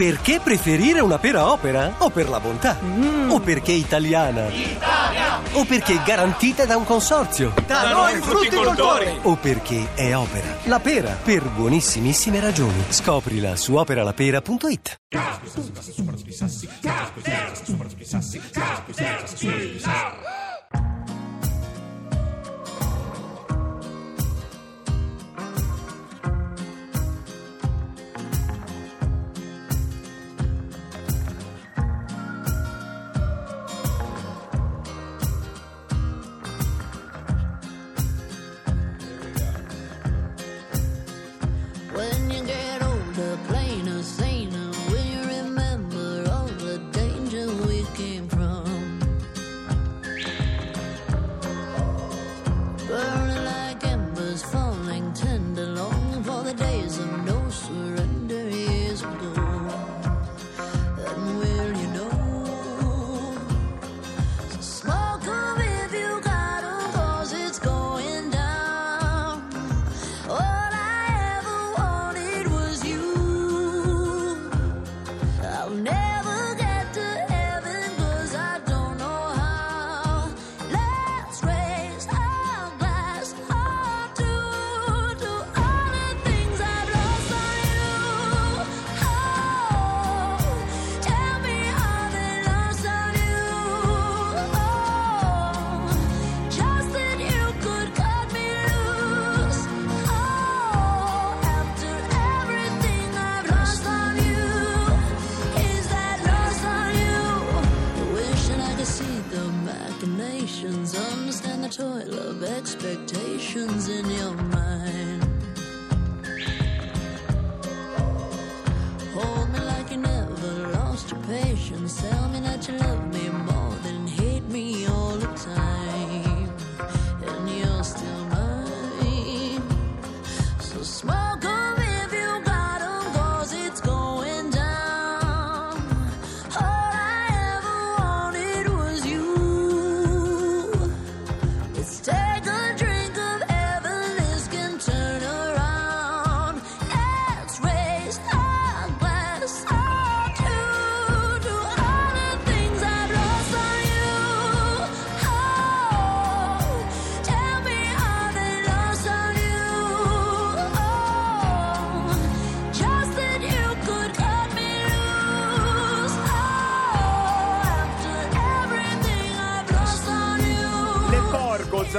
Perché preferire una pera opera? O per la bontà? O perché italiana? Italia! O perché garantita da un consorzio? Da noi frutticoltori! O perché è opera? La pera, per buonissimissime ragioni. Scoprila su operalapera.it. When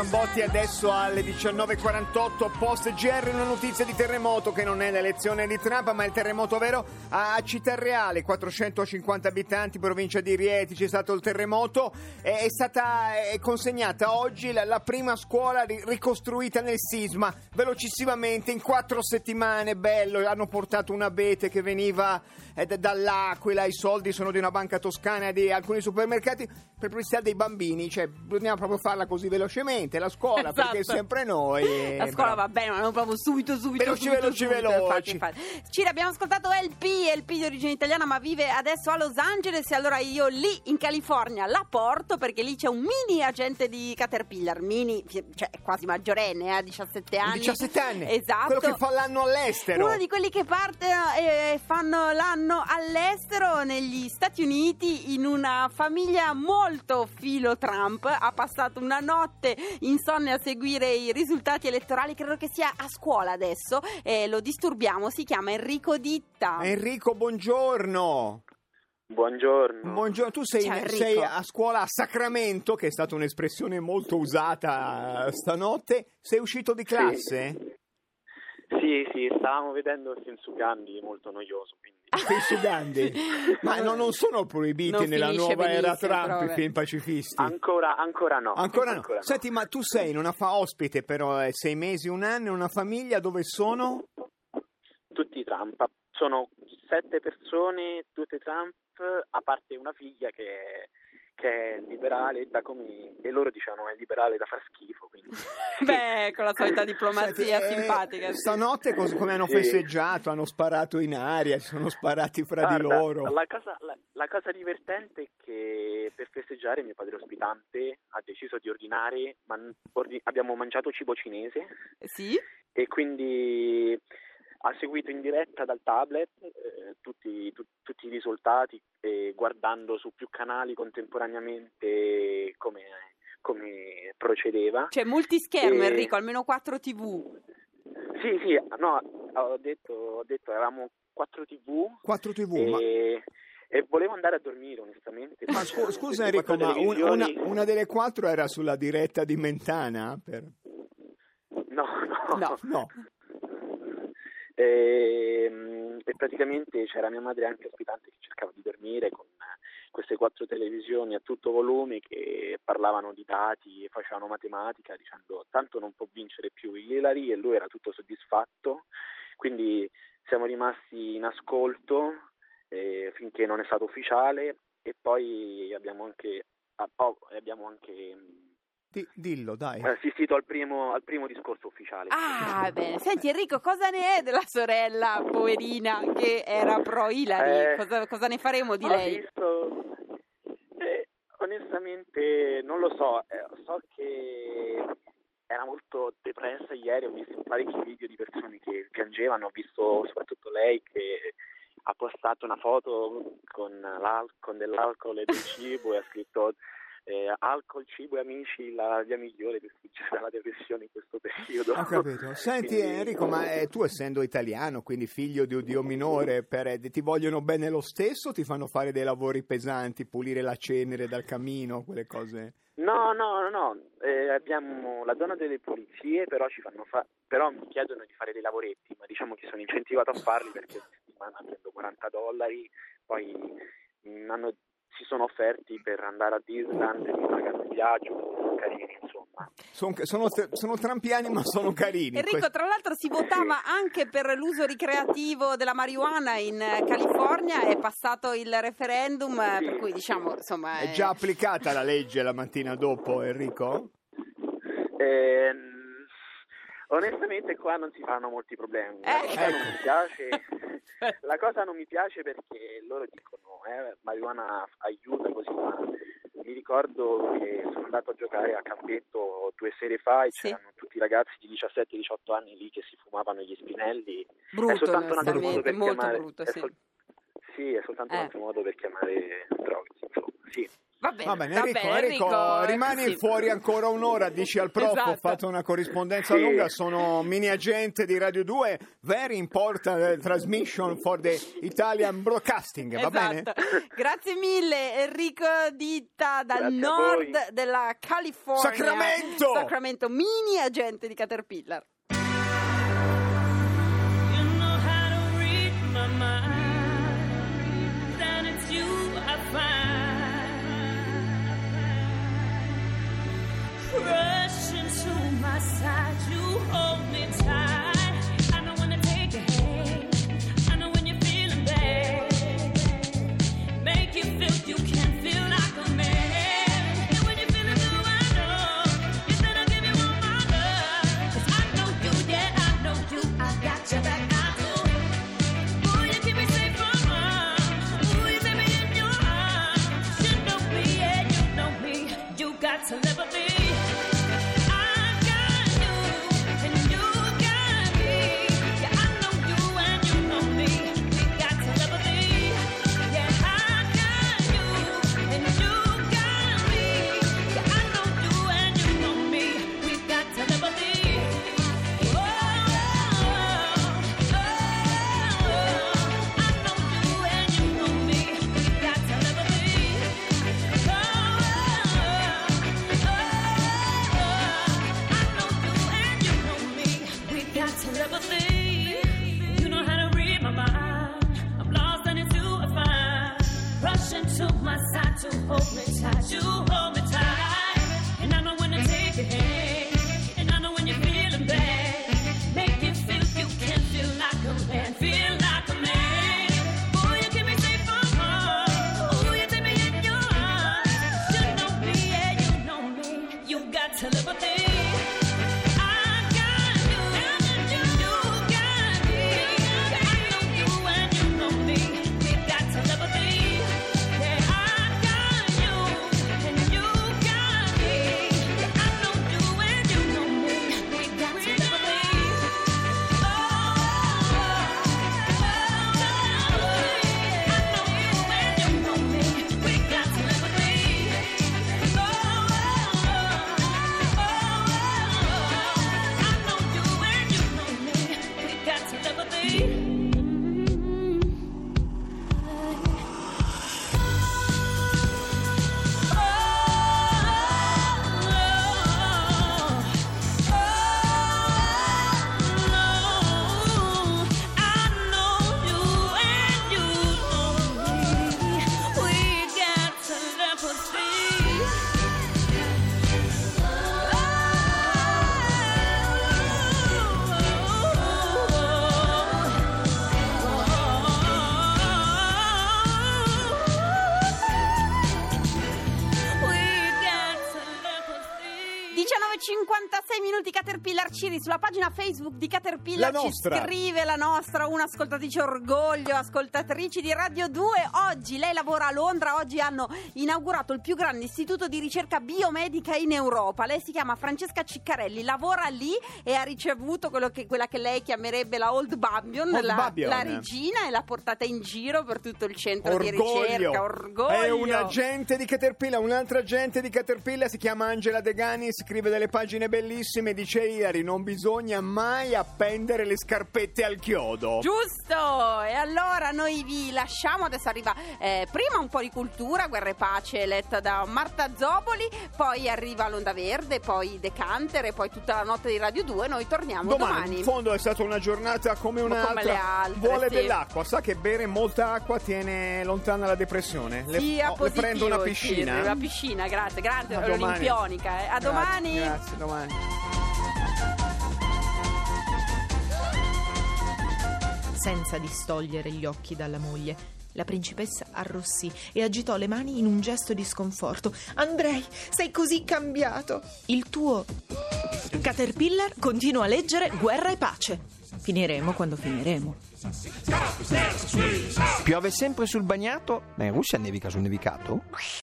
Zambotti adesso alle 19.48, post GR una notizia di terremoto che non è l'elezione di Trump ma il terremoto vero a Città Reale, 450 abitanti, provincia di Rieti, c'è stato il terremoto, è, stata consegnata oggi la, la prima scuola ri- ricostruita nel sisma, velocissimamente, in quattro settimane, bello, hanno portato un abete che veniva eh, da- dall'Aquila, i soldi sono di una banca toscana di alcuni supermercati. Per pubblicità dei bambini, cioè dobbiamo proprio farla così velocemente, la scuola, Esatto. perché sempre noi... eh, La scuola va bene, ma non proprio subito, subito. Veloci, subito, veloci, subito. veloci. Infatti, infatti. Ciri, abbiamo ascoltato LP, LP di origine italiana, ma vive adesso a Los Angeles. E allora io lì in California la porto perché lì c'è un mini agente di Caterpillar. Mini, cioè quasi maggiorenne, ha 17 anni. 17 anni, Esatto. quello che fa l'anno all'estero. Uno di quelli che parte e fanno l'anno all'estero negli Stati Uniti in una famiglia molto filo Trump. Ha passato una notte insonne a seguire i risultati elettorali. Credo che sia a scuola adesso. E lo disturbiamo. Si chiama Enrico Ditta. Enrico, buongiorno. Buongiorno. Buongiorno, tu sei, Ciao, sei a scuola a Sacramento, che è stata un'espressione molto usata eh, stanotte. Sei uscito di classe? Sì, sì, stavamo vedendo Sensu Gandhi, molto noioso, quindi... Sei sudandi? Ma no, non sono proibiti Non nella nuova era Trump però, i film pacifisti? Ancora, ancora no. Ancora no. no. Senti, ma tu sei in una fa ospite però, eh, sei mesi, un anno, in una famiglia dove sono? Tutti Trump. Sono sette persone, tutte Trump, a parte una figlia che è, che è liberale da come... e loro dicevano è liberale da far schifo, quindi... Beh, con la solita diplomazia Senti, eh, simpatica. Stanotte cos- come hanno Sì. festeggiato? Hanno sparato in aria, si sono sparati fra di Guarda, loro. La cosa, la, la cosa divertente è che per festeggiare mio padre ospitante ha deciso di ordinare, man- ordi- abbiamo mangiato cibo cinese Sì? e quindi ha seguito in diretta dal tablet eh, tutti, tu- tutti risultati e guardando su più canali contemporaneamente come, come procedeva. Cioè, multischermo, E- Enrico, almeno 4 TV. Sì, sì, no, ho detto, ho detto eravamo 4 TV 4 TV, ma... e, e volevo andare a dormire onestamente. Ma scu- scusa Enrico, ma un- una, una delle quattro era sulla diretta di Mentana? Per... No, no. No. No. E, mm, e praticamente c'era mia madre anche ospitante che cercava di dormire con eh, queste quattro televisioni a tutto volume che parlavano di dati e facevano matematica dicendo tanto non può vincere più Hillary e lui era tutto soddisfatto. Quindi siamo rimasti in ascolto eh, finché non è stato ufficiale. E poi abbiamo anche, abbiamo anche Di- dillo, dai. assistito al primo, al primo discorso ufficiale Ah, bene. Senti, Enrico, cosa ne è della sorella poverina che era pro Hillary? Eh, cosa, cosa ne faremo di Ho lei? visto, eh, onestamente non lo so, eh, so che era molto depressa ieri, ho visto parecchi video di persone che piangevano, ho visto soprattutto lei che ha postato una foto con, l'al- con dell'alcol e del cibo e ha scritto eh, alcol, cibo e amici, la via migliore per sfuggire dalla depressione in questo periodo. Ho capito. Senti Quindi- Enrico, ma eh, tu essendo italiano, quindi figlio di un dio minore, per- eh, ti vogliono bene lo stesso o ti fanno fare dei lavori pesanti, pulire la cenere dal camino, quelle cose? No, no, no, no. Eh, abbiamo la zona delle pulizie, però ci fanno fa- però mi chiedono di fare dei lavoretti, ma diciamo che sono incentivato a farli perché a settimana prendo 40 dollari, poi hanno- si sono offerti per andare a Disneyland, mi pagano il viaggio, sono carini, insomma. Son- sono, sono trampiani ma sono carini. Enrico, tra l'altro si votava anche per l'uso ricreativo della marijuana in eh, California, è passato il referendum, eh, Sì. per cui diciamo, insomma... È eh, già applicata la legge la mattina dopo, Enrico? Ehm, onestamente qua non si fanno molti problemi. La Eh. cosa non mi piace, la cosa non mi piace perché loro dicono eh, marijuana aiuta così, ma mi ricordo che sono andato a giocare a campetto due sere fa e Sì. c'erano tutti i ragazzi di 17-18 anni lì che si fumavano gli spinelli. Brutto, è soltanto un altro modo per molto chiamare brutto, è sì. sol- sì, è soltanto Eh. un altro modo per chiamare insomma, sì. Va bene, Va bene, va Enrico, bene, Enrico, Enrico, eh, rimani sì. fuori ancora un'ora, dici al prof, ho Esatto. fatto una corrispondenza Sì. lunga, sono mini agente di Radio 2, very important eh, transmission for the Italian broadcasting, va bene? Esatto. Grazie mille Enrico Ditta dal Grazie nord della California. Sacramento! Sacramento, mini agente di Caterpillar. Side, you hold telepathy. 56 minuti Caterpillar Ciri sulla pagina Facebook di Caterpillar La ci nostra. scrive la nostra un'ascoltatrice orgoglio ascoltatrici di Radio 2 oggi lei lavora a Londra oggi hanno inaugurato il più grande istituto di ricerca biomedica in Europa. Lei si chiama Francesca Ciccarelli lavora lì e ha ricevuto che, quella che lei chiamerebbe la Old Babylon, Old la, la regina e l'ha portata in giro per tutto il centro di ricerca. Orgoglio. È un agente di Caterpillar, un'altra agente di Caterpillar si chiama Angela Degani, scrive delle pagine bellissime, dice Ilari, non bisogna mai appendere le scarpette al chiodo. Giusto! E allora noi vi lasciamo, adesso arriva eh, prima un po' di cultura, Guerra e Pace letta da Marta Zoboli, poi arriva l'Onda Verde, poi Decanter e poi tutta la notte di Radio 2, noi torniamo Domani, domani. in fondo è stata una giornata come un'altra. le altre, Vuole sì. dell'acqua, sa che bere molta acqua tiene lontana la depressione. Le, Sia oh, le prendo una sì, piscina. una piscina, grazie, grazie, A domani. olimpionica. eh. A Grazie, domani. Grazie, domani. senza distogliere gli occhi dalla moglie. La principessa arrossì e agitò le mani in un gesto di sconforto. Andrei, sei così cambiato. Il tuo Caterpillar continua a leggere Guerra e pace. Finiremo quando finiremo. Piove sempre sul bagnato? Ma in Russia nevica sul nevicato?